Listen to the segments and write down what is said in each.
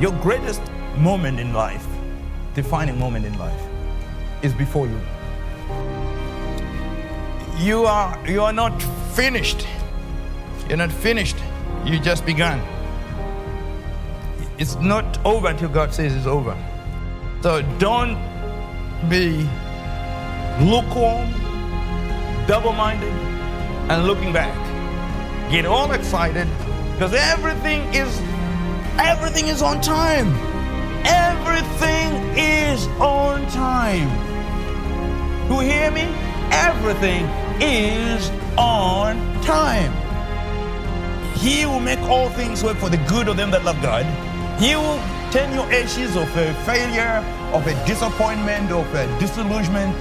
Your greatest moment in life, defining moment in life, is before you. You are you are not finished. You're not finished. You just begun. It's not over until God says it's over. So don't be lukewarm, double-minded, and looking back. Get all excited because everything is everything is on time. Everything is on time. You hear me? Everything is on time. He will make all things work for the good of them that love God. He will turn your ashes of a failure, of a disappointment, of a disillusionment,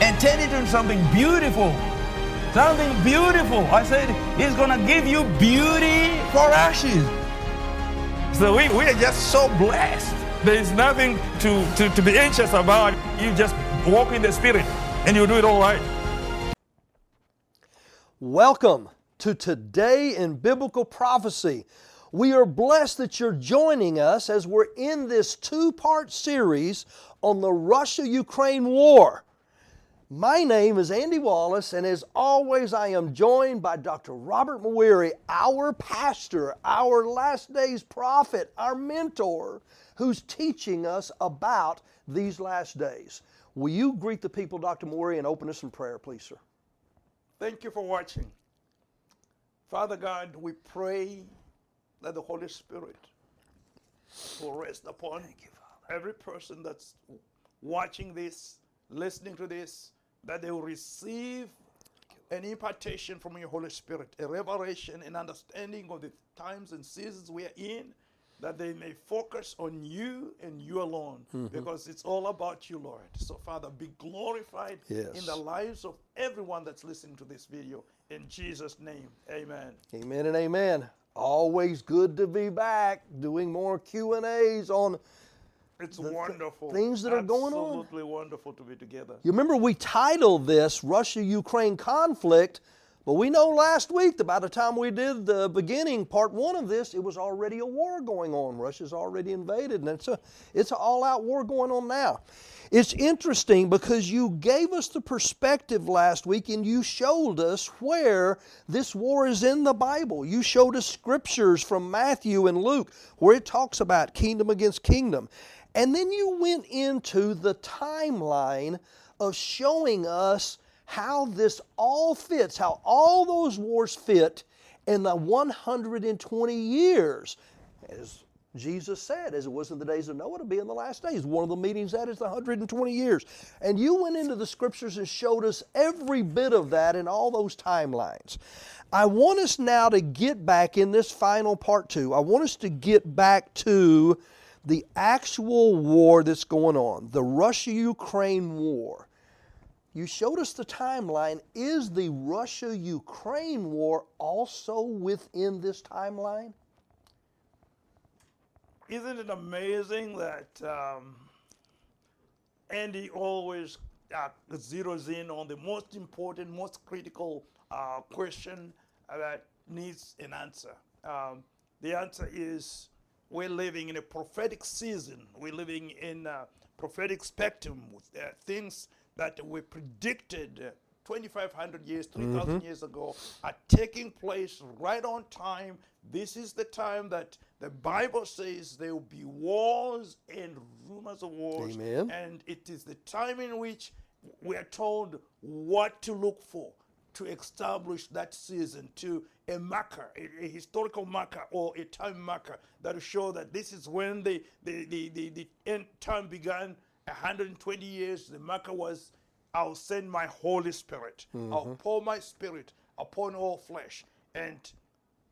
and turn it into something beautiful. Something beautiful. I said, He's to give you beauty for ashes. So we, we are just so blessed. There is nothing to, to, to be anxious about. You just walk in the Spirit and you do it all right. Welcome to Today in Biblical Prophecy. We are blessed that you're joining us as we're in this two part series on the Russia Ukraine war. My name is Andy Wallace, and as always, I am joined by Dr. Robert Mawire, our pastor, our last days prophet, our mentor, who's teaching us about these last days. Will you greet the people, Dr. Mawire, and open us in prayer, please, sir? Thank you for watching. Father God, we pray that the Holy Spirit will rest upon every person that's watching this, listening to this, that they will receive an impartation from your Holy Spirit, a revelation and understanding of the times and seasons we are in, that they may focus on you and you alone, mm-hmm. because it's all about you, Lord. So, Father, be glorified in the lives of everyone that's listening to this video. In Jesus' name, amen. Amen and amen. Always good to be back doing more Q&As on It's wonderful. things that are going on. Absolutely wonderful to be together. You remember we titled this Russia-Ukraine conflict, but we know last week that by the time we did the beginning part 1 of this, it was already a war going on. Russia's already invaded and it's a it's an all-out war going on now. It's interesting because you gave us the perspective last week and you showed us where this war is in the Bible. You showed us scriptures from Matthew and Luke where it talks about kingdom against kingdom. And then you went into the timeline of showing us how this all fits, how all those wars fit in the 120 years. As Jesus said, as it was in the days of Noah, to be in the last days. One of the meetings that is the 120 years. And you went into the scriptures and showed us every bit of that in all those timelines. I want us now to get back in this final part two. I want us to get back to the actual war that's going on, the Russia Ukraine war. You showed us the timeline. Is the Russia Ukraine war also within this timeline? Isn't it amazing that um, Andy always uh, zeroes in on the most important, most critical uh, question that needs an answer? Um, the answer is we're living in a prophetic season. We're living in a prophetic spectrum with uh, things that were predicted uh, 2,500 years, 3,000 years ago are taking place right on time. This is the time that the Bible says there will be wars and rumors of wars. Amen. And it is the time in which we are told what to look for to establish that season, to a marker, a, a historical marker or a time marker that will show that this is when the, the, the, the, the end time began 120 years. The marker was I'll send my Holy Spirit. Mm-hmm. I'll pour my spirit upon all flesh. And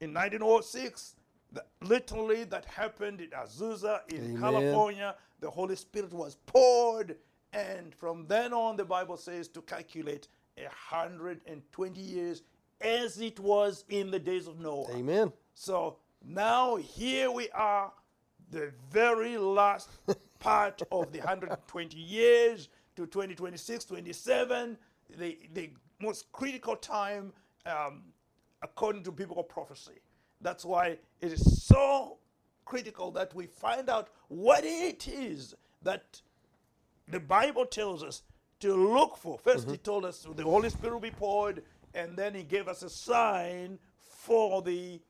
in 1906, the, literally that happened in Azusa, in Amen. California. The Holy Spirit was poured. And from then on, the Bible says to calculate 120 years as it was in the days of Noah. Amen. So now here we are, the very last part of the 120 years to 2026, 27, the, the most critical time um, according to biblical prophecy. That's why it is so critical that we find out what it is that the Bible tells us to look for. 1st he told us the Holy Spirit will be poured, and then he gave us a sign for the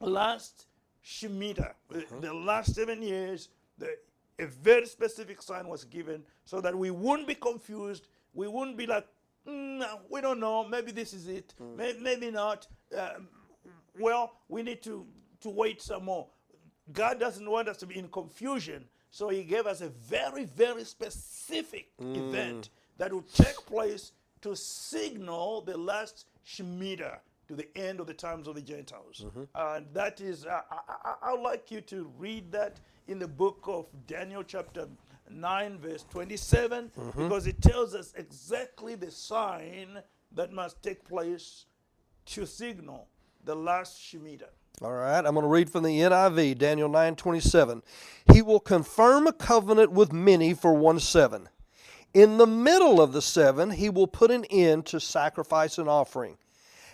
last Shemitah, the- the last seven years. The, a very specific sign was given so that we wouldn't be confused. We wouldn't be like, "Mm, we don't know. Maybe this is it. May- Maybe not. Um, well, we need to, to wait some more. God doesn't want us to be in confusion. So he gave us a very, very specific event that will take place to signal the last Shemitah to the end of the times of the Gentiles. And that is, uh, I, I, I would like you to read that in the book of Daniel, chapter 9, verse 27, because it tells us exactly the sign that must take place to signal the last Shemitah. All right, I'm going to read from the NIV, Daniel 9:27. He will confirm a covenant with many for one seven. In the middle of the seven, he will put an end to sacrifice and offering.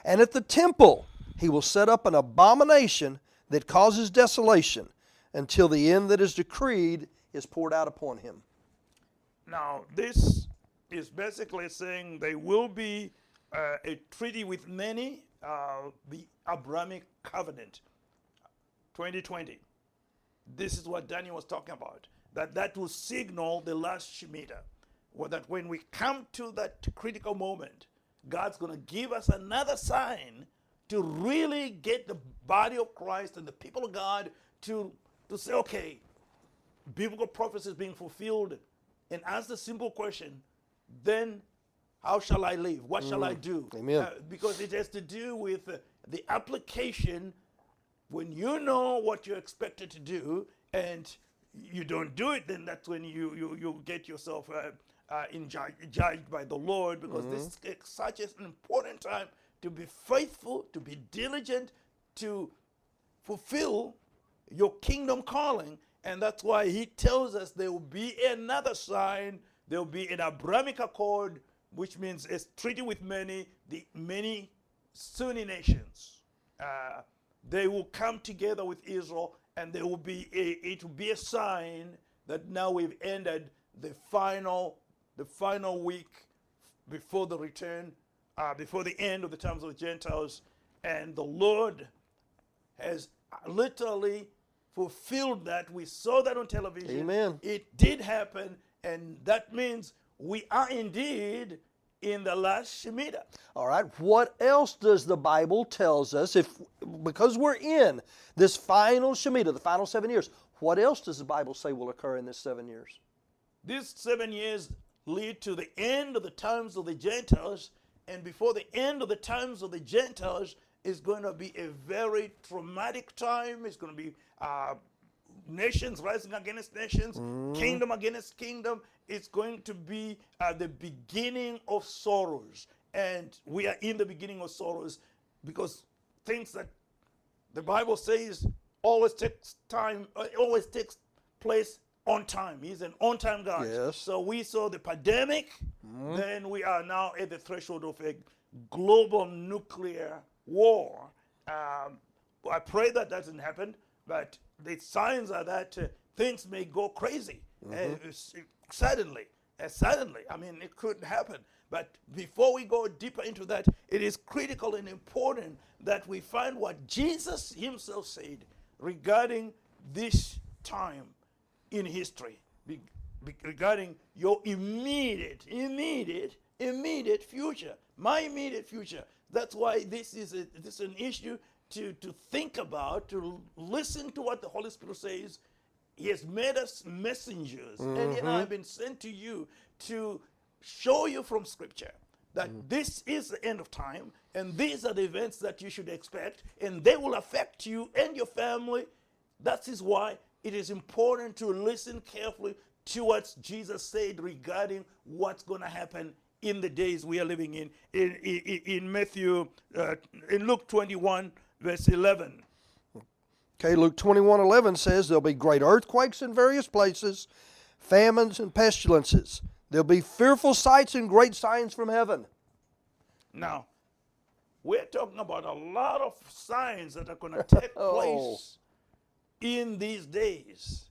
And at the temple, he will set up an abomination that causes desolation until the end that is decreed is poured out upon him. Now, this is basically saying there will be uh, a treaty with many, uh, the Abrahamic covenant, 2020. This is what Daniel was talking about. That that will signal the last Shemitah. Well, that when we come to that critical moment, God's going to give us another sign to really get the body of Christ and the people of God to, to say, okay, biblical prophecy is being fulfilled and ask the simple question then how shall i live what shall i do Mm. Amen. Uh, because it has to do with uh, the application when you know what you're expected to do and you don't do it then that's when you you, you get yourself uh, uh, judged by the lord because this is such an important time to be faithful to be diligent to fulfill your kingdom calling. And that's why he tells us there will be another sign. There will be an Abrahamic accord, which means a treaty with many, the many Sunni nations. Uh, they will come together with Israel, and there will be a, it will be a sign that now we've ended the final, the final week before the return, uh, before the end of the times of the Gentiles, and the Lord has literally fulfilled that. We saw that on television. Amen. It did happen, and that means we are indeed in the last Shemitah. All right, what else does the Bible tells us if because we're in this final Shemitah, the final 7 years, what else does the Bible say will occur in this 7 years? These seven years lead to the end of the times of the Gentiles, and before the end of the times of the Gentiles is going to be a very traumatic time. It's going to be uh, nations rising against nations, kingdom against kingdom. It's going to be at the beginning of sorrows, and we are in the beginning of sorrows because things that the Bible says always takes time, uh, always takes place on time. He's an on time God. Yes. So we saw the pandemic, then we are now at the threshold of a global nuclear war. Um, I pray that doesn't happen, but the signs are that uh, things may go crazy uh, suddenly. Uh, suddenly, I mean, it could happen. But before we go deeper into that, it is critical and important that we find what Jesus himself said regarding this time in history, be, be- regarding your immediate, immediate, immediate future, my immediate future. That's why this is a, this is an issue to, to think about, to listen to what the Holy Spirit says. He has made us messengers, and he and I have been sent to you to show you from Scripture that this is the end of time, and these are the events that you should expect, and they will affect you and your family. That is why it is important to listen carefully to what Jesus said regarding what's going to happen in the days we are living in. In, in, in Matthew, uh, in Luke 21, verse 11. Okay, Luke 21 11 says there'll be great earthquakes in various places, famines and pestilences. There'll be fearful sights and great signs from heaven. Now, we're talking about a lot of signs that are going to take Oh. place in these days.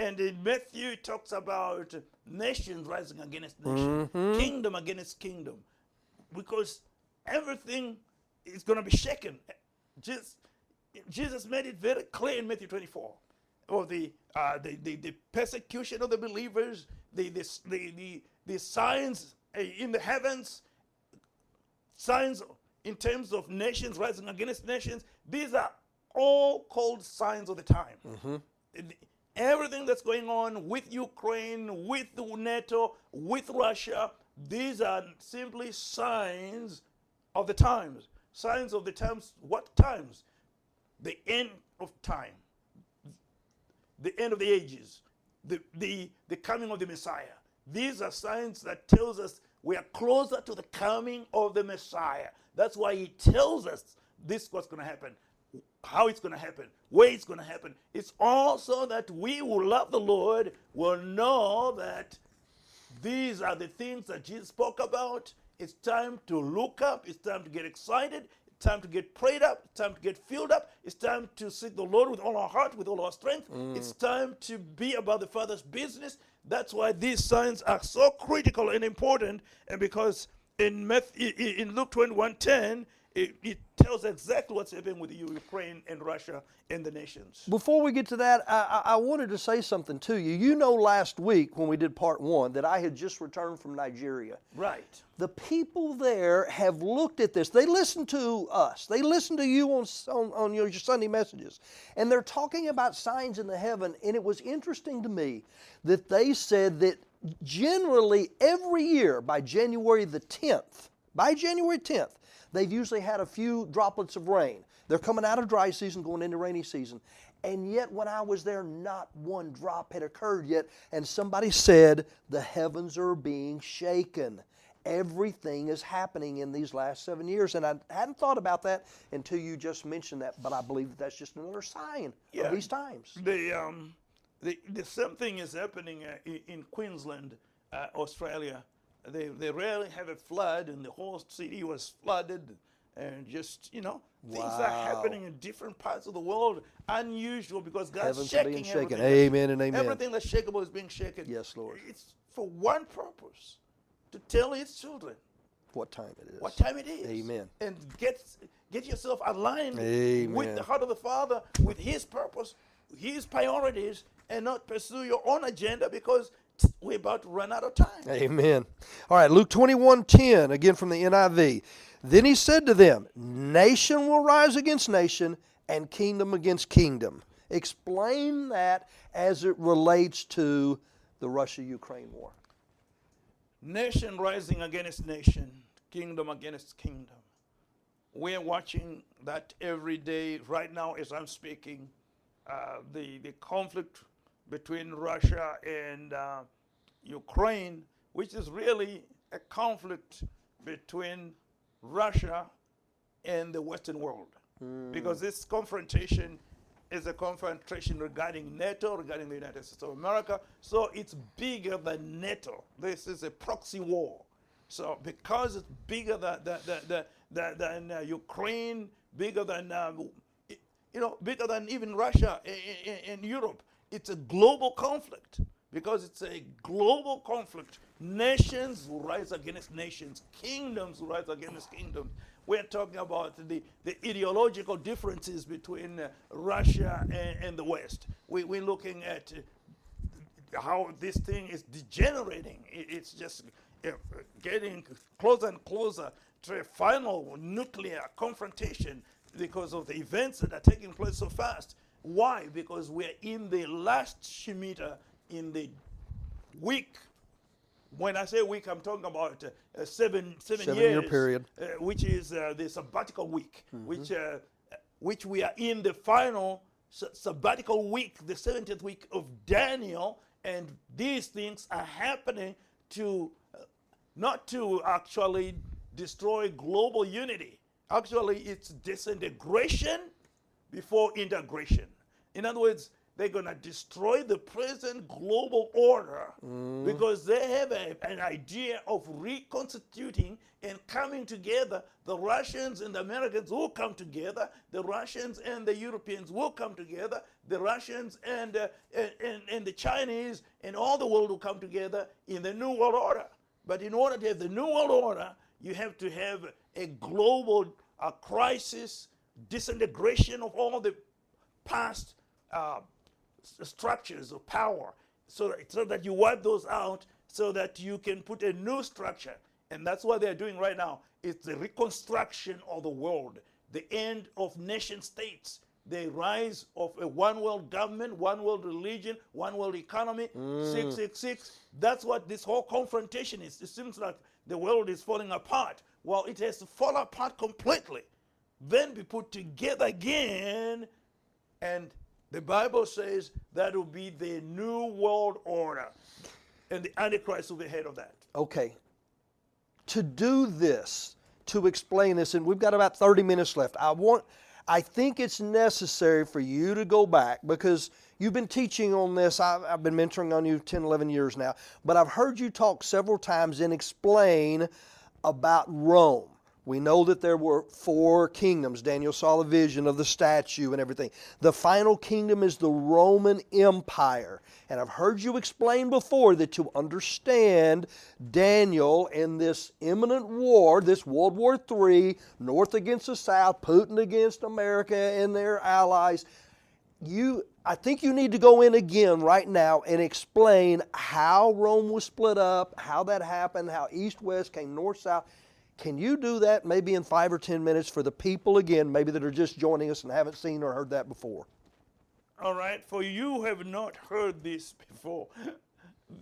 And in Matthew, it talks about nations rising against nation, mm-hmm. kingdom against kingdom, because everything is going to be shaken. Just, Jesus made it very clear in Matthew 24 of the, uh, the, the, the persecution of the believers, the, the, the, the, the signs uh, in the heavens, signs in terms of nations rising against nations. These are all called signs of the time. Everything that's going on with Ukraine, with NATO, with Russia, these are simply signs of the times. Signs of the times. What times? The end of time, the end of the ages, the, the, the coming of the Messiah. These are signs that tells us we are closer to the coming of the Messiah. That's why he tells us this is what's going to happen, how it's going to happen, where it's going to happen. It's also that we who love the Lord will know that these are the things that Jesus spoke about. It's time to look up. It's time to get excited. Time to get prayed up. It's time to get filled up. It's time to seek the Lord with all our heart, with all our strength. Mm. It's time to be about the Father's business. That's why these signs are so critical and important. And because in Matthew, in Luke 21 10, it, it tells exactly what's happening with Ukraine and Russia and the nations. Before we get to that, I, I wanted to say something to you. You know, last week when we did part one, that I had just returned from Nigeria. Right. The people there have looked at this. They listen to us. They listen to you on, on, on your Sunday messages. And they're talking about signs in the heaven. And it was interesting to me that they said that generally every year by January the 10th, by January 10th, they've usually had a few droplets of rain. They're coming out of dry season, going into rainy season. And yet, when I was there, not one drop had occurred yet. And somebody said, the heavens are being shaken. Everything is happening in these last seven years. And I hadn't thought about that until you just mentioned that. But I believe that that's just another sign Yeah. of these times. The, um, the, the same thing is happening uh, in Queensland, uh, Australia. They, they rarely have a flood, and the whole city was flooded. And just, you know, things are happening in different parts of the world. Unusual because God's Heavens shaking being shaken. everything. Amen and amen. Everything that's shakeable is being shaken. Yes, Lord. It's for one purpose to tell his children What time it is. what time it is. Amen. And get get yourself aligned with the heart of the Father, with His purpose, His priorities, and not pursue your own agenda because we're about to run out of time. Amen. All right, Luke 21 10, again from the NIV. Then he said to them, Nation will rise against nation, and kingdom against kingdom. Explain that as it relates to the Russia Ukraine war. Nation rising against nation, kingdom against kingdom. We're watching that every day. Right now, as I'm speaking, uh, the, the conflict between Russia and uh, Ukraine, which is really a conflict between Russia and the Western world. Because this confrontation is a confrontation regarding NATO, regarding the United States of America. So it's bigger than NATO. This is a proxy war. So because it's bigger than, than, than, than, than uh, Ukraine, bigger than, i- you know, bigger than even Russia and Europe, it's a global conflict because it's a global conflict. Nations rise against nations, kingdoms rise against kingdoms. We're talking about the, the ideological differences between uh, Russia and, and the West. We, we're looking at uh, how this thing is degenerating. I- It's just uh, getting closer and closer to a final nuclear confrontation because of the events that are taking place so fast. Why? Because we're in the last Shemitah in the week. When I say week, I'm talking about uh, seven, seven Seven-year years, period. uh, which is uh, the sabbatical week, which uh, which we are in the final sa- sabbatical week, the 70th week of Daniel, and these things are happening to uh, not to actually destroy global unity. Actually, it's disintegration before integration. In other words, they're going to destroy the present global order because they have a, an idea of reconstituting and coming together. The Russians and the Americans will come together. The Russians and the Europeans will come together. The Russians and, uh, and, and, and the Chinese and all the world will come together in the New World Order. But in order to have the New World Order, you have to have a global uh, crisis, disintegration of all the past uh, structures of power so, so that you wipe those out so that you can put a new structure. And that's what they're doing right now. It's the reconstruction of the world, the end of nation states, the rise of a one world government, one world religion, one world economy, 666. That's what this whole confrontation is. It seems like the world is falling apart. Well, it has to fall apart completely, then be put together again and the Bible says that will be the new world order. And the Antichrist will be head of that. Okay. To do this, to explain this, and we've got about 30 minutes left, I want I think it's necessary for you to go back because you've been teaching on this. I've, I've been mentoring on you 10, 11 years now, but I've heard you talk several times and explain about Rome. We know that there were four kingdoms. Daniel saw the vision of the statue and everything. The final kingdom is the Roman Empire. And I've heard you explain before that to understand Daniel in this imminent war, this World War III, North against the South, Putin against America and their allies, you I think you need to go in again right now and explain how Rome was split up, how that happened, how east west came north south. Can you do that maybe in 5 or 10 minutes for the people again maybe that are just joining us and haven't seen or heard that before? All right, for you have not heard this before,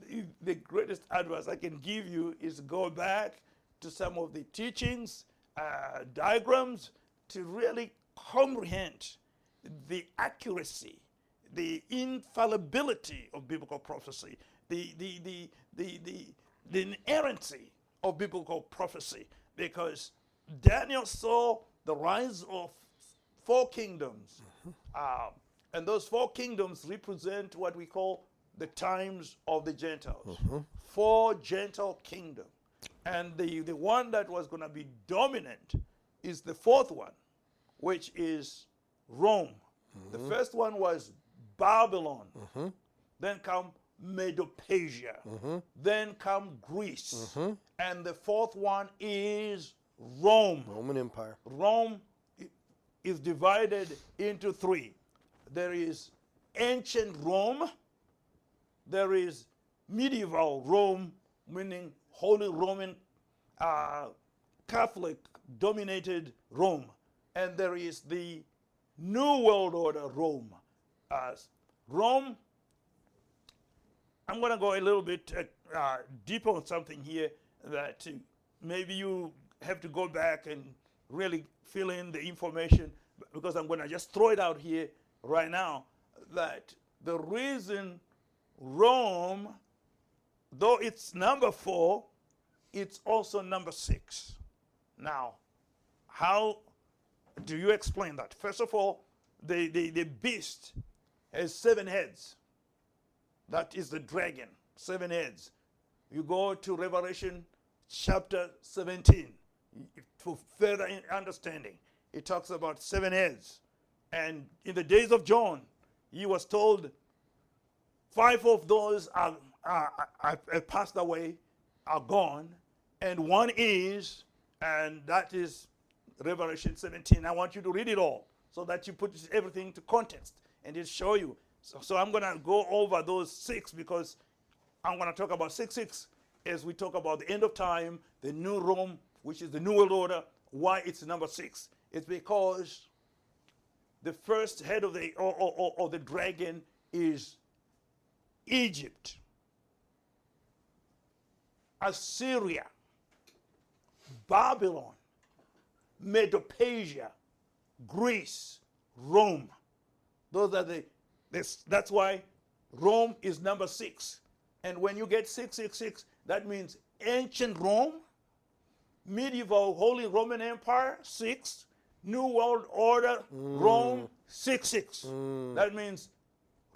the- the greatest advice I can give you is go back to some of the teachings, uh, diagrams, to really comprehend the accuracy, the infallibility of biblical prophecy, the, the, the, the, the, the inerrancy of biblical prophecy. Because Daniel saw the rise of four kingdoms. Uh, and those four kingdoms represent what we call the times of the Gentiles. Mm-hmm. Four Gentile kingdoms. And the, the one that was going to be dominant is the fourth one, which is Rome. The mm-hmm. first one was Babylon. Then come Medo-Persia. Then come Greece. And the fourth one is Rome. Roman Empire. Rome is divided into three. There is ancient Rome, there is medieval Rome, meaning Holy Roman uh, Catholic dominated Rome, and there is the New World Order Rome. Uh, Rome, I'm going to go a little bit uh, uh, deeper on something here that uh, maybe you have to go back and really fill in the information because I'm going to just throw it out here right now that the reason Rome, though it's number four, it's also number six. Now, how do you explain that? First of all, the, the, the beast has seven heads. That is the dragon, seven heads. You go to Revelation chapter 17 for further understanding. It talks about seven heads. And in the days of John, he was told five of those are, are, are, are passed away, are gone, and one is, and that is Revelation 17. I want you to read it all so that you put everything to context and it show you. So, so I'm going to go over those six because I'm going to talk about 6 6 as we talk about the end of time, the new Rome, which is the New World Order. Why it's number six? It's because the first head of the or, or, or- or the dragon is Egypt, Assyria, Babylon, Medo-Persia, Greece, Rome. Those are the this, that's why Rome is number six. And when you get 666, that means ancient Rome, medieval Holy Roman Empire, six, New World Order, mm. Rome, six six. Mm. That means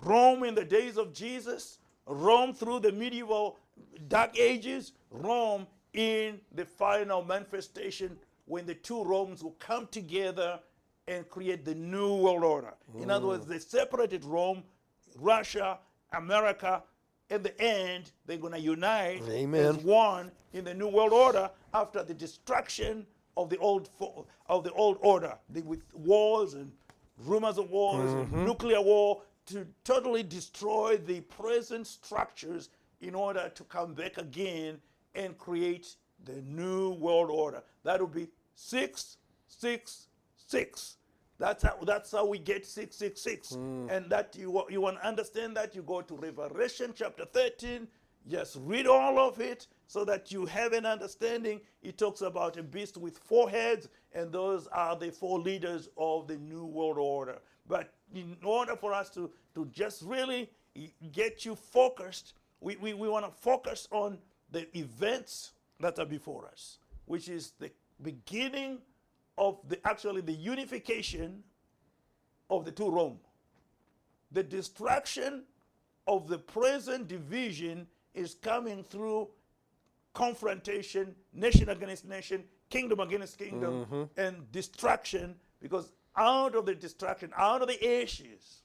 Rome in the days of Jesus, Rome through the medieval dark ages, Rome in the final manifestation when the two Romes will come together and create the new world order. In other words, they separated Rome, Russia, America. At the end, they're going to unite Amen. as one in the new world order after the destruction of the old of the old order, the, with wars and rumors of wars, and mm-hmm. nuclear war, to totally destroy the present structures in order to come back again and create the new world order. That will be six, six, six. That's how, that's how we get 666. Hmm. And that you, you want to understand that, you go to Revelation chapter 13. Just read all of it so that you have an understanding. It talks about a beast with four heads, and those are the four leaders of the New World Order. But in order for us to, to just really get you focused, we, we, we want to focus on the events that are before us, which is the beginning of the actually the unification of the two Rome. The destruction of the present division is coming through confrontation, nation against nation, kingdom against kingdom, and destruction. Because out of the destruction, out of the ashes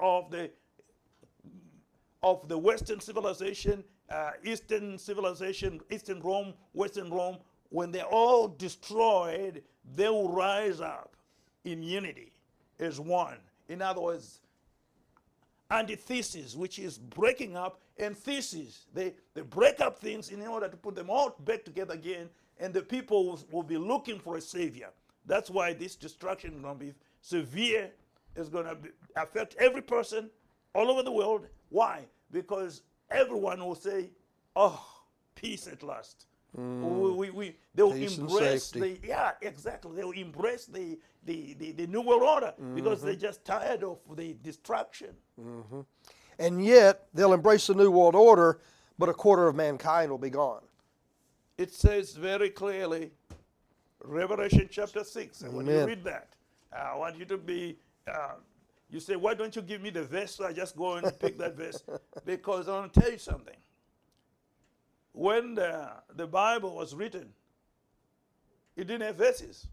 of the of the Western civilization, uh, Eastern civilization, Eastern Rome, Western Rome, when they're all destroyed, they will rise up in unity as one. In other words, antithesis, which is breaking up, and thesis. They, they break up things in order to put them all back together again, and the people will, will be looking for a savior. That's why this destruction is going to be severe. It's going to be, affect every person all over the world. Why? Because everyone will say, "Oh, peace at last." Mm. We, we, we, they will embrace the yeah exactly they will embrace the the, the, the new world order because they're mm-hmm. just tired of the destruction. Mm-hmm. And yet, they'll embrace the New World Order, but a quarter of mankind will be gone. It says very clearly, Revelation chapter 6. And when you read that, I want you to be, uh, you say, why don't you give me the verse? So I just go and pick that verse. Because I want to tell you something. When the, the Bible was written, it didn't have verses.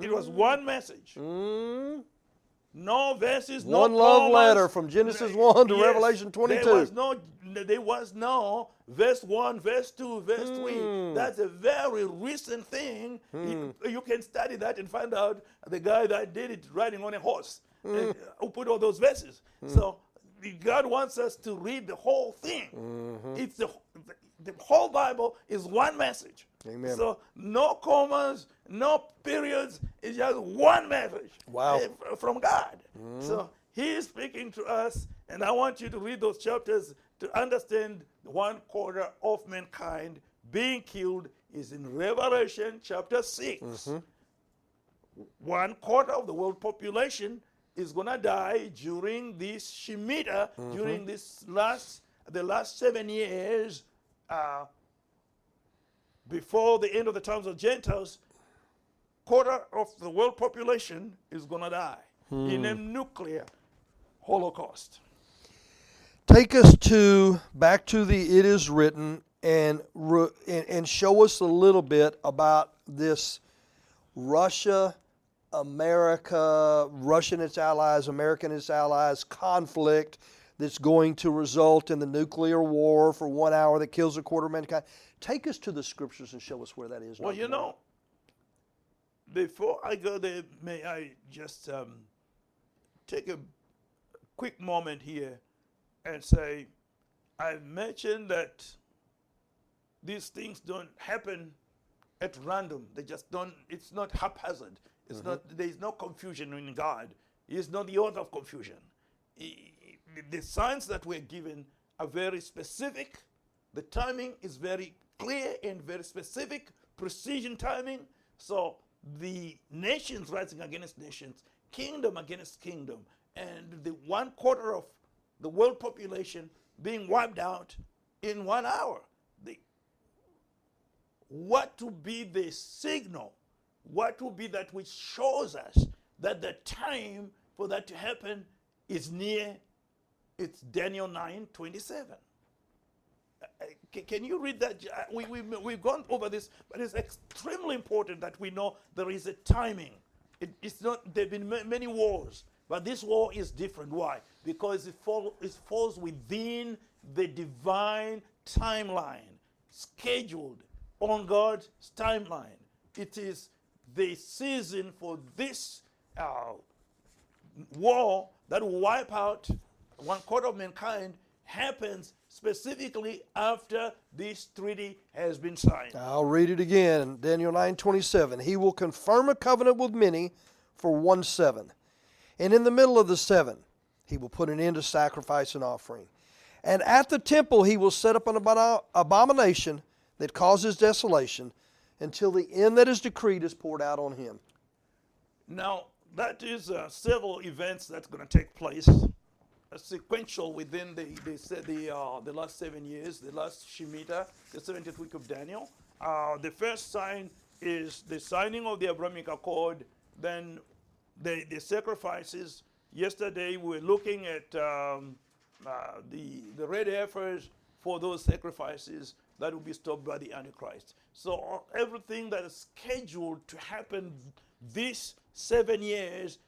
It was one message. Mm. No verses, One no love letter from Genesis 1 to Yes, Revelation 22. There was no, there was no verse one, verse two, verse Hmm. three. That's a very recent thing. You, you can study that and find out the guy that did it riding on a horse Hmm. and, uh, who put all those verses. So God wants us to read the whole thing. Mm-hmm. It's the the whole Bible is one message. Amen. So no commas, no periods. It's just one message. Wow. eh, From God. Mm-hmm. So He is speaking to us, and I want you to read those chapters to understand one quarter of mankind being killed is in Revelation chapter 6. Mm-hmm. One quarter of the world population is going to die during this Shemitah, during mm-hmm. this last, the last seven years uh, before the end of the times of Gentiles, quarter of the world population is going to die in a nuclear holocaust. Take us to back to the it is written and re- and, and show us a little bit about this Russia America Russia and its allies America and its allies conflict that's going to result in the nuclear war for one hour that kills a quarter of mankind. Take us to the scriptures and show us where that is. Well, Dr. you know, before I go there, may I just um, take a quick moment here and say, I mentioned that these things don't happen at random. They just don't, it's not haphazard. It's not, there is no confusion in God. He is not the author of confusion. He- the signs that we're given are very specific. The timing is very clear and very specific, precision timing. So the nations rising against nations, kingdom against kingdom, and the one quarter of the world population being wiped out in one hour. The, what to be the signal? What will be that which shows us that the time for that to happen is near It's Daniel 9 27. Uh, uh, ca- Can you read that? Uh, We, we, we've gone over this, but it's extremely important that we know there is a timing. It, it's not, there have been ma- many wars, but this war is different. Why? Because it, fall, it falls within the divine timeline, scheduled on God's timeline. It is the season for this uh, war that will wipe out one quarter of mankind happens specifically after this treaty has been signed. I'll read it again. Daniel 9:27. He will confirm a covenant with many for one seven. And in the middle of the seven, he will put an end to sacrifice and offering. And at the temple he will set up an abomination that causes desolation until the end that is decreed is poured out on him. Now, that is uh, several events that's going to take place, sequential within the said the uh, the last seven years, the last Shemitah, the 70th week of Daniel. Uh, the first sign is the signing of the Abrahamic Accord. Then the the sacrifices. Yesterday we were looking at um, uh, the the red heifers for those sacrifices that will be stopped by the Antichrist. So uh, everything that is scheduled to happen this seven years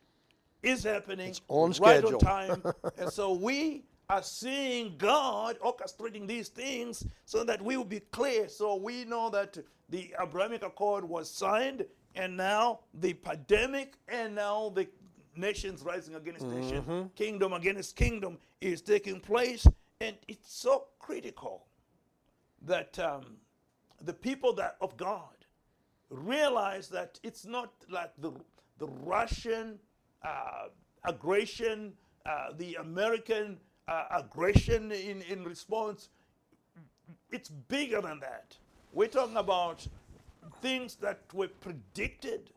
is happening on right on time. and so we are seeing God orchestrating these things so that we will be clear. So we know that the Abrahamic Accord was signed, and now the pandemic, and now the nations rising against nation, kingdom against kingdom is taking place. And it's so critical that um, the people that of God realize that it's not like the the Russian aggression, uh, the American uh, aggression in, in response. It's bigger than that. We're talking about things that were predicted,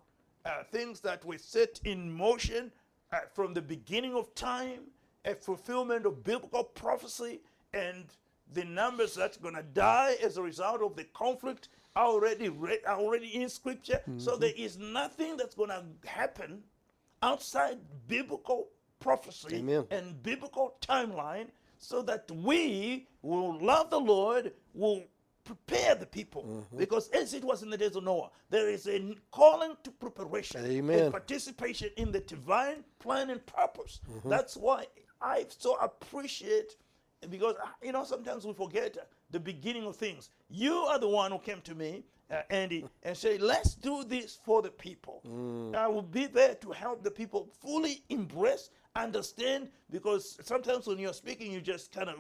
uh, things that were set in motion uh, from the beginning of time, a fulfillment of biblical prophecy, and the numbers that's going to die as a result of the conflict are already re- are already in scripture. So there is nothing that's going to happen outside biblical prophecy Amen. and biblical timeline so that we will love the Lord, will prepare the people. Mm-hmm. Because as it was in the days of Noah, there is a calling to preparation Amen. and participation in the divine plan and purpose. Mm-hmm. That's why I so appreciate because you know sometimes we forget the beginning of things. You are the one who came to me, uh, Andy, and say, "Let's do this for the people." I will be there to help the people fully embrace, understand. Because sometimes when you're speaking, you just kind of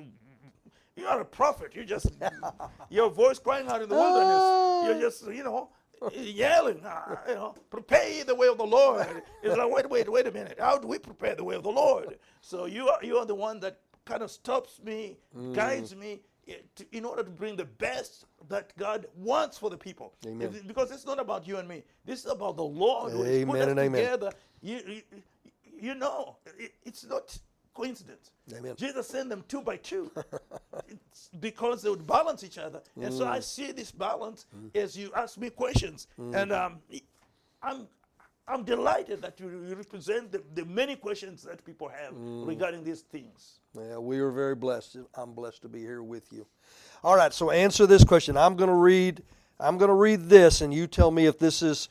you're not a prophet. You just your voice crying out in the wilderness. You're just you know yelling. uh, you know, prepare the way of the Lord. It's like wait, wait, wait a minute. How do we prepare the way of the Lord? So you are you are the one that kind of stops me, guides me. In order to bring the best that God wants for the people, Amen. Because it's not about you and me. This is about the Lord who has put Amen us and amen. together. You, you, you know, it, it's not coincidence. Amen. Jesus sent them two by two it's because they would balance each other. And so Mm. I see this balance as you ask me questions. And um, I'm, I'm delighted that you represent the, the many questions that people have Mm. regarding these things. Yeah, we are very blessed. I'm blessed to be here with you. All right, so answer this question. I'm going to read I'm going to read this and you tell me if this is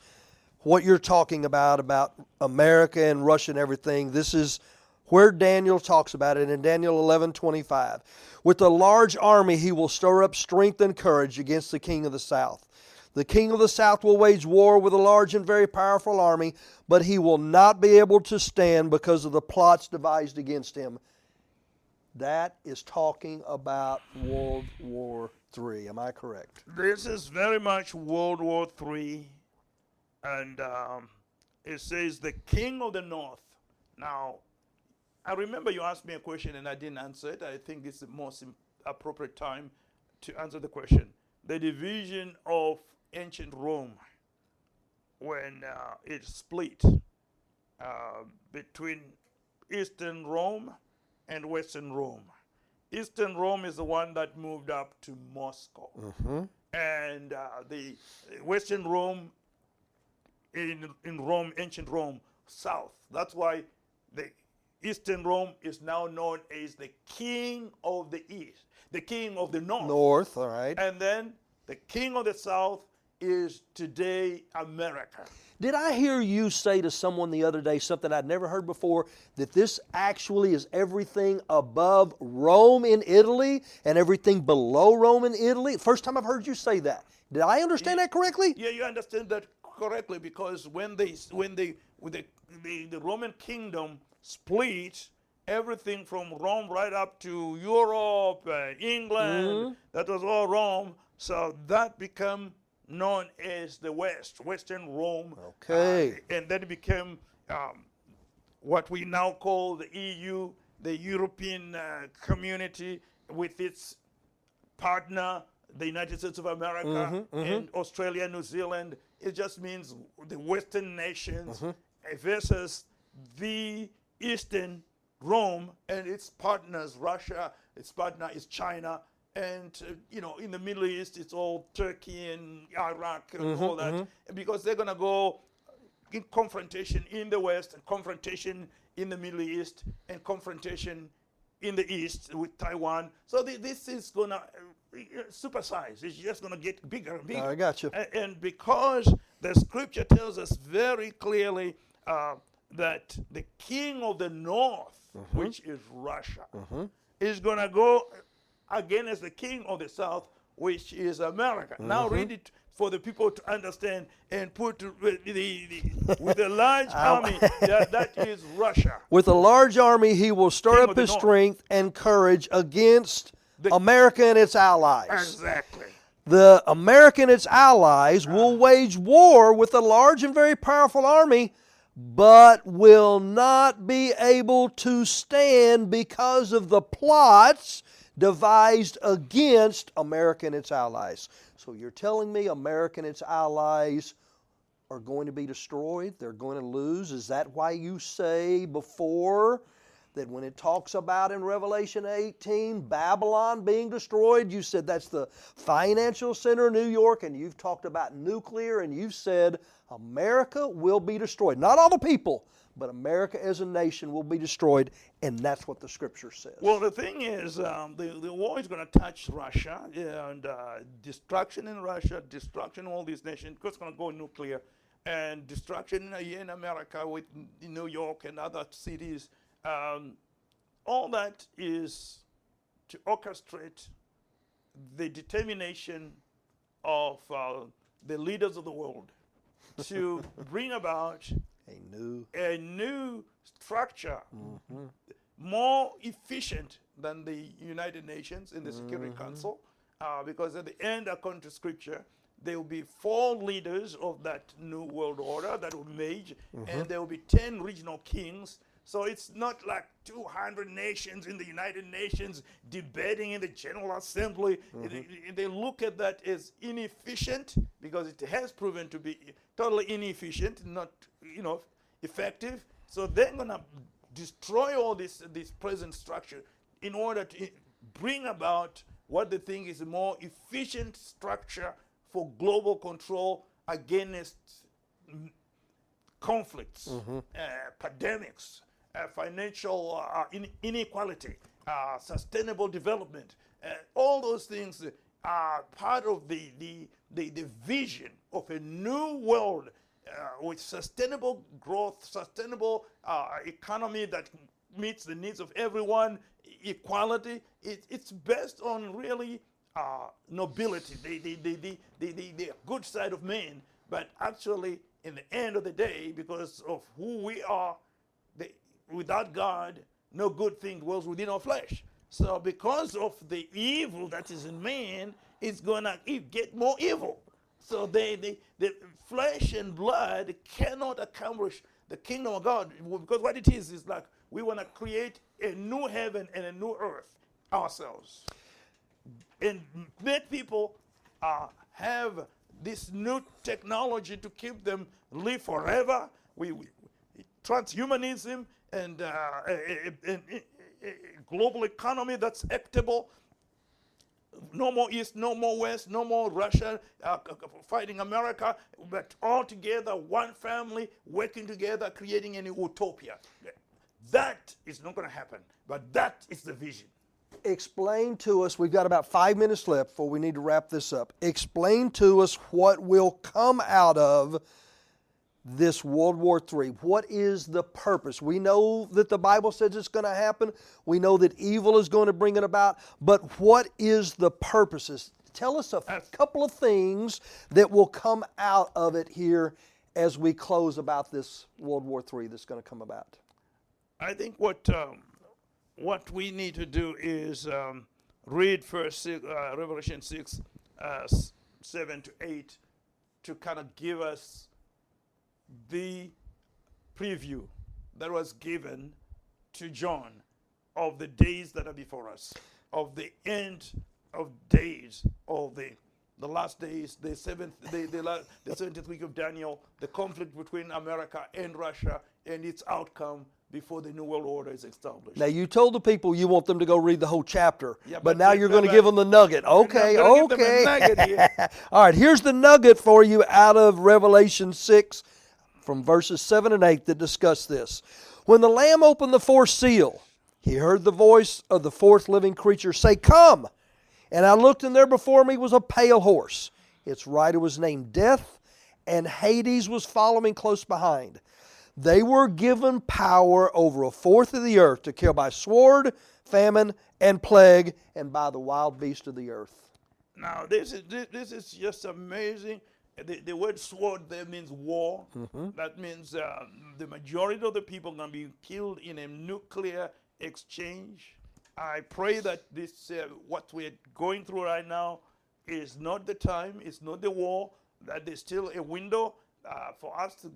what you're talking about about America and Russia and everything. This is where Daniel talks about it in Daniel 11:25. With a large army he will stir up strength and courage against the king of the south. The king of the south will wage war with a large and very powerful army, but he will not be able to stand because of the plots devised against him. That is talking about World War III. Am I correct? This is very much World War III. And um, it says the king of the north. Now, I remember you asked me a question and I didn't answer it. I think it's the most appropriate time to answer the question. The division of ancient Rome, when uh, it split uh, between Eastern Rome and Western Rome. Eastern Rome is the one that moved up to Moscow. And uh, the Western Rome in, in Rome, ancient Rome, south. That's why the Eastern Rome is now known as the king of the east, the king of the north. North, all right. And then the king of the south is today America. Did I hear you say to someone the other day something I'd never heard before that this actually is everything above Rome in Italy and everything below Rome in Italy? First time I've heard you say that. Did I understand that correctly? Yeah, you understand that correctly because when they when they when the, the, the Roman kingdom split everything from Rome right up to Europe, uh, England, that was all Rome. So that became known as the West, Western Rome. Okay. Uh, and then it became um, what we now call the EU, the European uh, community, with its partner, the United States of America, and Australia, New Zealand. It just means the Western nations versus the Eastern Rome and its partners, Russia, its partner is China. And uh, you know, in the Middle East, it's all Turkey and Iraq and all that, because they're gonna go in confrontation in the West, and confrontation in the Middle East, and confrontation in the East with Taiwan. So thi- this is gonna uh, supersize. It's just gonna get bigger and bigger. I got you. A- And because the Scripture tells us very clearly uh, that the king of the North, which is Russia, is gonna go again as the king of the South, which is America. Now mm-hmm. read it for the people to understand and put the, the, the with a large army that, that is Russia. With a large army, he will stir King up his strength and courage against The- America and its allies. Exactly. The America and its allies will wage war with a large and very powerful army, but will not be able to stand because of the plots devised against America and its allies. So you're telling me America and its allies are going to be destroyed? They're going to lose? Is that why you say before that when it talks about in Revelation 18 Babylon being destroyed, you said that's the financial center of New York, and you've talked about nuclear, and you've said America will be destroyed. Not all the people, but America as a nation will be destroyed, and that's what the scripture says. Well, the thing is, um, the, the war is going to touch Russia and uh, destruction in Russia, destruction in all these nations, because it's going to go nuclear, and destruction in America with New York and other cities. Um, all that is to orchestrate the determination of uh, the leaders of the world to bring about a new a new structure. Mm-hmm. More efficient than the United Nations in the Security mm-hmm. Council, uh, because at the end, according to Scripture, there will be four leaders of that new world order that will merge, and mm-hmm. there will be 10 regional kings. So it's not like 200 nations in the United Nations debating in the General Assembly. They- They look at that as inefficient because it has proven to be totally inefficient, not you know effective. So they're gonna destroy all this this present structure in order to bring about what they think is a more efficient structure for global control against mm, conflicts, uh, pandemics, uh, financial uh, in- inequality, uh, sustainable development. Uh, all those things are part of the, the, the, the vision of a new world uh, with sustainable growth, sustainable uh, economy that meets the needs of everyone, equality. It, it's based on really uh, nobility, the, the, the, the, the, the, the good side of man. But actually, in the end of the day, because of who we are, the, without God, no good thing dwells within our flesh. So, because of the evil that is in man, it's gonna get more evil. So, they, they, the flesh and blood cannot accomplish the kingdom of God because what it is is like we want to create a new heaven and a new earth ourselves and make people uh, have this new technology to keep them live forever. We, we transhumanism and uh, a, a- a- global economy that's equitable. No more East, no more West, no more Russia uh, fighting America, but all together, one family working together, creating a new utopia. That is not going to happen. But that is the vision. Explain to us, we've got about five minutes left before we need to wrap this up. Explain to us what will come out of this World War III? What is the purpose? We know that the Bible says it's going to happen. We know that evil is going to bring it about. But what is the purposes? Tell us a couple of things that will come out of it here as we close about this World War III that's going to come about. I think what um, what we need to do is um, read first uh, Revelation six, uh, seven to eight, to kind of give us the preview that was given to John of the days that are before us, of the end of days, of the the last days, the seventh, the, the, the 70th week of Daniel, the conflict between America and Russia, and its outcome before the New World Order is established. Now, you told the people you want them to go read the whole chapter, yeah, but, but, now you're going to give them the nugget. Okay, okay. Nugget All right, here's the nugget for you out of Revelation 6 from verses 7 and 8 that discuss this. When the Lamb opened the fourth seal, he heard the voice of the fourth living creature say, Come! And I looked, and there before me was a pale horse. Its rider was named Death, and Hades was following close behind. They were given power over a fourth of the earth to kill by sword, famine, and plague, and by the wild beast of the earth. Now, this is, this is just amazing. The, the word sword there means war. Mm-hmm. That means uh, the majority of the people are going to be killed in a nuclear exchange. I pray that this, uh, what we're going through right now, is not the time, it's not the war, that there's still a window uh, for us to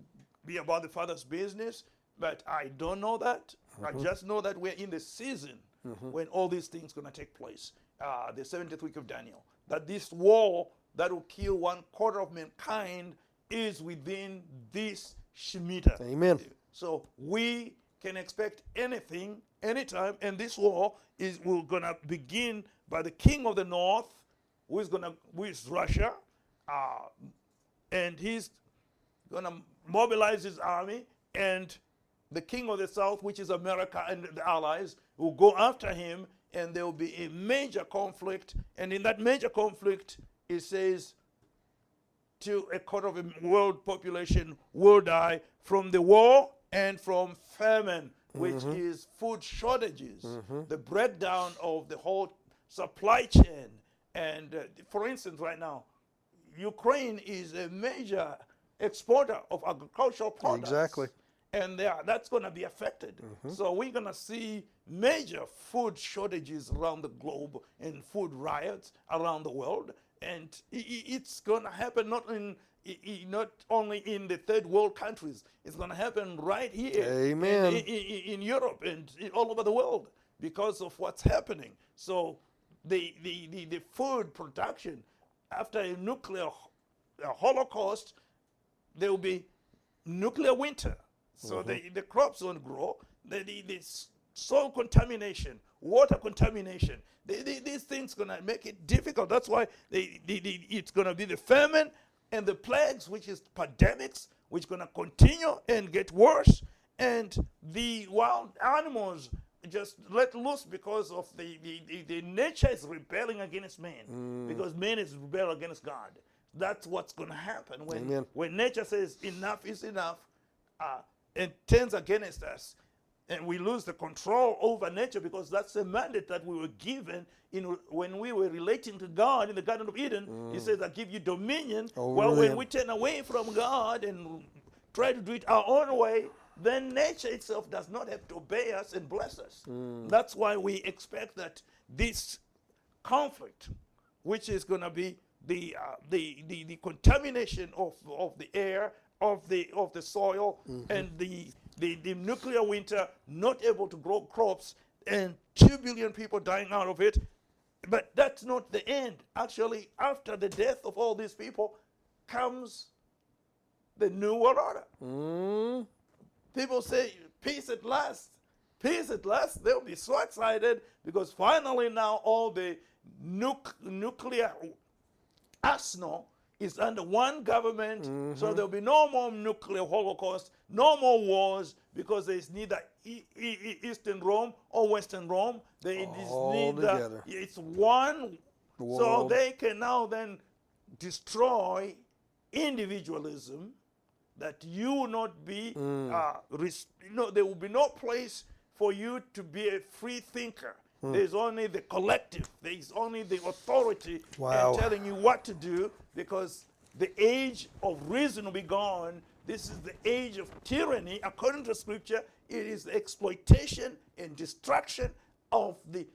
be about the Father's business. But I don't know that. Mm-hmm. I just know that we're in the season mm-hmm. when all these things going to take place. Uh, the 70th week of Daniel. That this war that will kill one quarter of mankind is within this Shemitah. Amen. So we can expect anything, anytime, and this war is we're gonna begin by the king of the north, who is gonna who is Russia, uh, and he's gonna mobilize his army, and the king of the south, which is America and the allies, will go after him, and there will be a major conflict, and in that major conflict, it says to a quarter of the world population will die from the war and from famine, which mm-hmm. is food shortages, mm-hmm. the breakdown of the whole supply chain. And uh, for instance, right now, Ukraine is a major exporter of agricultural products. Exactly. And are, that's going to be affected. Mm-hmm. So we're going to see major food shortages around the globe and food riots around the world. And it's going to happen not in not only in the third world countries, it's going to happen right here Amen. In, in, in Europe and all over the world because of what's happening. So the, the, the, the food production after a nuclear a holocaust, there will be nuclear winter. So mm-hmm. the, the crops won't grow. The, the, the soil contamination, water contamination, these things going to make it difficult. That's why it's going to be the famine and the plagues, which is pandemics, which going to continue and get worse, and the wild animals just let loose because of the, the, the, the nature is rebelling against man, mm. because man is rebelling against God. That's what's going to happen when, when nature says enough is enough uh, and turns against us and we lose the control over nature because that's the mandate that we were given in when we were relating to God in the Garden of Eden. Mm. He says, "I give you dominion." Oh, well, when we turn away from God and try to do it our own way, then nature itself does not have to obey us and bless us. Mm. That's why we expect that this conflict, which is going to be the, uh, the, the the contamination of of the air, of the of the soil, mm-hmm. and the the, the nuclear winter, not able to grow crops, and 2 billion people dying out of it. But that's not the end. Actually, after the death of all these people comes the New World Order. Mm. People say, peace at last. Peace at last. They'll be so excited because finally now all the nuclear arsenal is under one government, mm-hmm. so there'll be no more nuclear holocaust No more wars because there is neither e- e- Eastern Rome or Western Rome. There is neither. together. It's one. So they can now then destroy individualism that you will not be Mm. uh, res- know there will be no place for you to be a free thinker Mm. there's only the collective there's only the authority Wow. telling you what to do because the age of reason will be gone this is the age of tyranny according to scripture it is the exploitation and destruction of the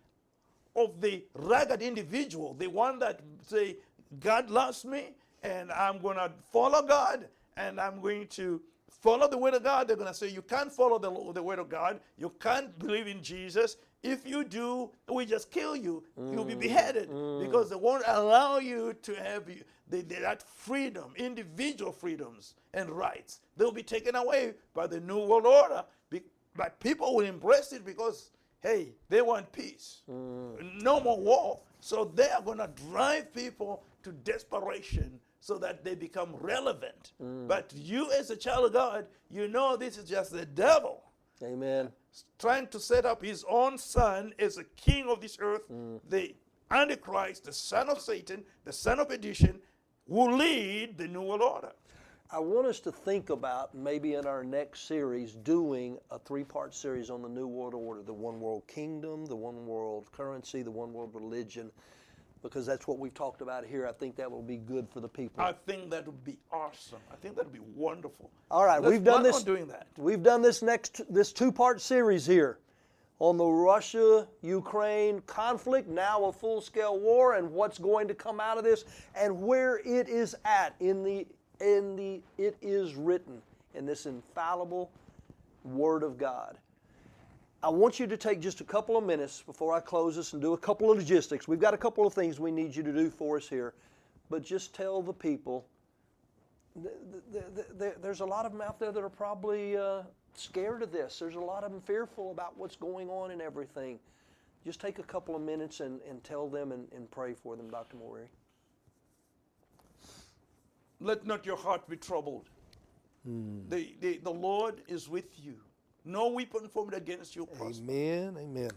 of the ragged individual, the one that say, God loves me and I'm going to follow God and I'm going to follow the word of God. They're going to say, you can't follow the, the word of God. You can't believe in Jesus. If you do, we just kill you. You'll be mm, beheaded mm. because they won't allow you to have you, the, the- that freedom, individual freedoms and rights. They'll be taken away by the New World Order. Be- But people will embrace it because hey, they want peace, mm. no more war. So they are going to drive people to desperation so that they become relevant. But you, as a child of God, you know this is just the devil Amen. Trying to set up his own son as a king of this earth, mm. the Antichrist, the son of Satan, the son of perdition, will lead the New World Order. I want us to think about maybe in our next series doing a three part series on the New World Order. The one world kingdom, the one world currency, the one world religion, because that's what we've talked about here. I think that will be good for the people. I think that would be awesome. I think that would be wonderful. All right, Let's we've done this. doing that. We've done this next this two part series here on the Russia Ukraine conflict, now a full scale war, and what's going to come out of this, and where it is at in the in the it is written in this infallible Word of God. I want you to take just a couple of minutes before I close this and do a couple of logistics. We've got a couple of things we need you to do for us here, but just tell the people th- th- th- th- there's a lot of them out there that are probably uh, scared of this. There's a lot of them fearful about what's going on and everything. Just take a couple of minutes and, and tell them and, and pray for them, Dr. Mawire. Let not your heart be troubled. The, the, the Lord is with you. No weapon formed against you prosper. Amen. Amen.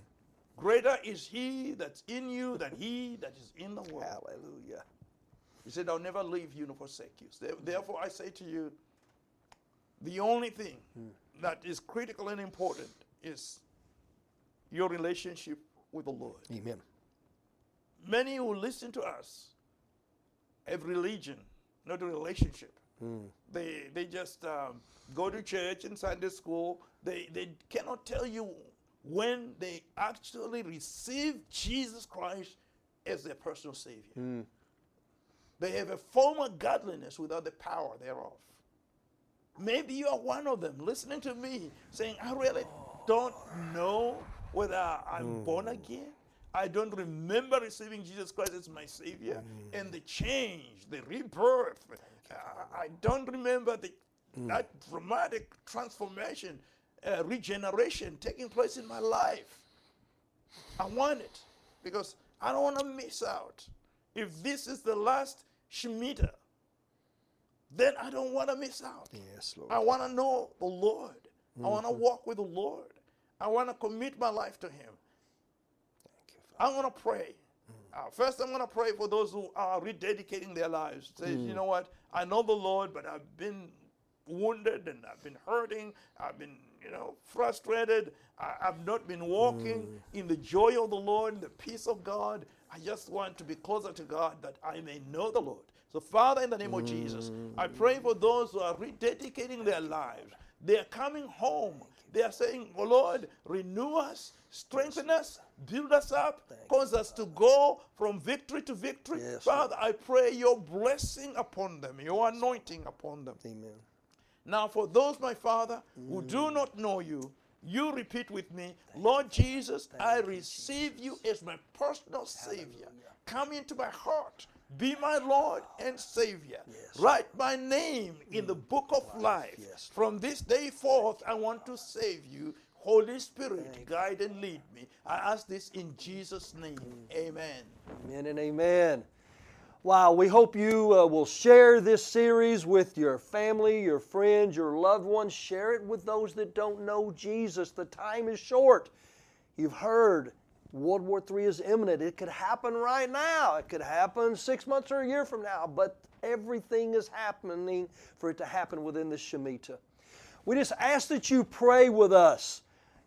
Greater is he that's in you than he that is in the world. Hallelujah. He said, I'll never leave you nor forsake you. Therefore, I say to you, the only thing hmm. that is critical and important is your relationship with the Lord. Amen. Many who listen to us have religion, not a relationship. Mm. They, they just um, go to church and Sunday school. They, they cannot tell you when they actually receive Jesus Christ as their personal Savior. Mm. They have a form of godliness without the power thereof. Maybe you are one of them listening to me saying, I really don't know whether I'm mm. born again. I don't remember receiving Jesus Christ as my Savior and the change, the rebirth. I don't remember the, that dramatic transformation, uh, regeneration taking place in my life. I want it because I don't want to miss out. If this is the last Shemitah, then I don't want to miss out. Yes, Lord. I want to know the Lord. I want to walk with the Lord. I want to commit my life to Him. Thank you. I want to pray. Uh, first, I'm going to pray for those who are rededicating their lives. Say, hmm. you know what? I know the Lord, but I've been wounded and I've been hurting. I've been, you know, frustrated. I, I've not been walking hmm. in the joy of the Lord, in the peace of God. I just want to be closer to God that I may know the Lord. So, Father, in the name of Jesus, I hmm. pray for those who are rededicating their lives. They are coming home. They are saying, Oh Lord, renew us, strengthen us, build us up, cause us to go from victory to victory. Yes, Father, I pray your blessing upon them, your anointing upon them. Amen. Now, for those, my Father, who do not know you, you repeat with me, Lord Jesus, I receive you as my personal Savior. Come into my heart. Be my Lord and Savior. Write my name in the book of life. Yes. From this day forth, I want to save you. Holy Spirit, guide and lead me. I ask this in Jesus' name. Amen. Amen and amen. Wow, we hope you uh, will share this series with your family, your friends, your loved ones. Share it with those that don't know Jesus. The time is short. You've heard World War III is imminent. It could happen right now. It could happen six months or a year from now, but everything is happening for it to happen within the Shemitah. We just ask that you pray with us.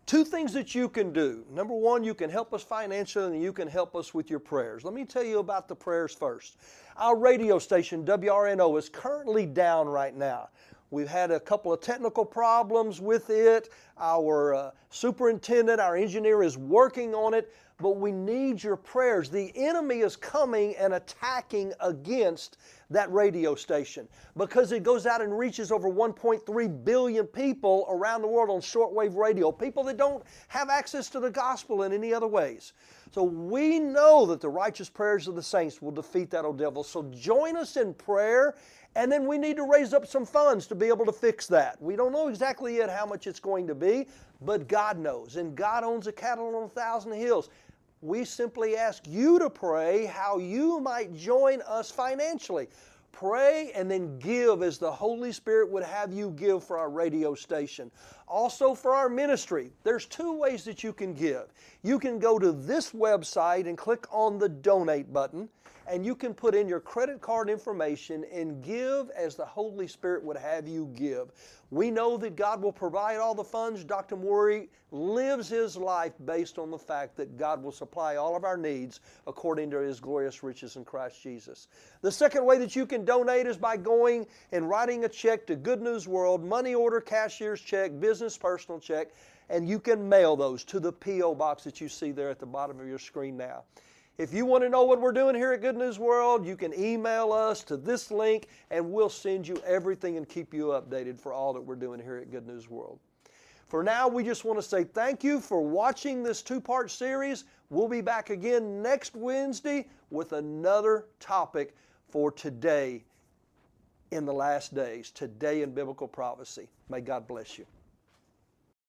Two things that you can do. Number one, you can help us financially and you can help us with your prayers. Let me tell you about the prayers first. Our radio station, WRNO, is currently down right now. We've had a couple of technical problems with it. Our uh, superintendent, our engineer is working on it, but we need your prayers. The enemy is coming and attacking against that radio station because it goes out and reaches over 1.3 billion people around the world on shortwave radio, people that don't have access to the gospel in any other ways. So we know that the righteous prayers of the saints will defeat that old devil. So join us in prayer and then we need to raise up some funds to be able to fix that. We don't know exactly yet how much it's going to be, but God knows. And God owns a cattle on a thousand hills. We simply ask you to pray how you might join us financially. Pray and then give as the Holy Spirit would have you give for our radio station. Also, for our ministry, there's two ways that you can give. You can go to this website and click on the donate button and you can put in your credit card information and give as the Holy Spirit would have you give. We know that God will provide all the funds. Dr. Mawire lives his life based on the fact that God will supply all of our needs according to his glorious riches in Christ Jesus. The second way that you can donate is by going and writing a check to Good News World, money order, cashier's check, business personal check, and you can mail those to the P.O. box that you see there at the bottom of your screen now. If you want to know what we're doing here at Good News World, you can email us to this link and we'll send you everything and keep you updated for all that we're doing here at Good News World. For now, we just want to say thank you for watching this two part series. We'll be back again next Wednesday with another topic for today in the last days, today in biblical prophecy. May God bless you.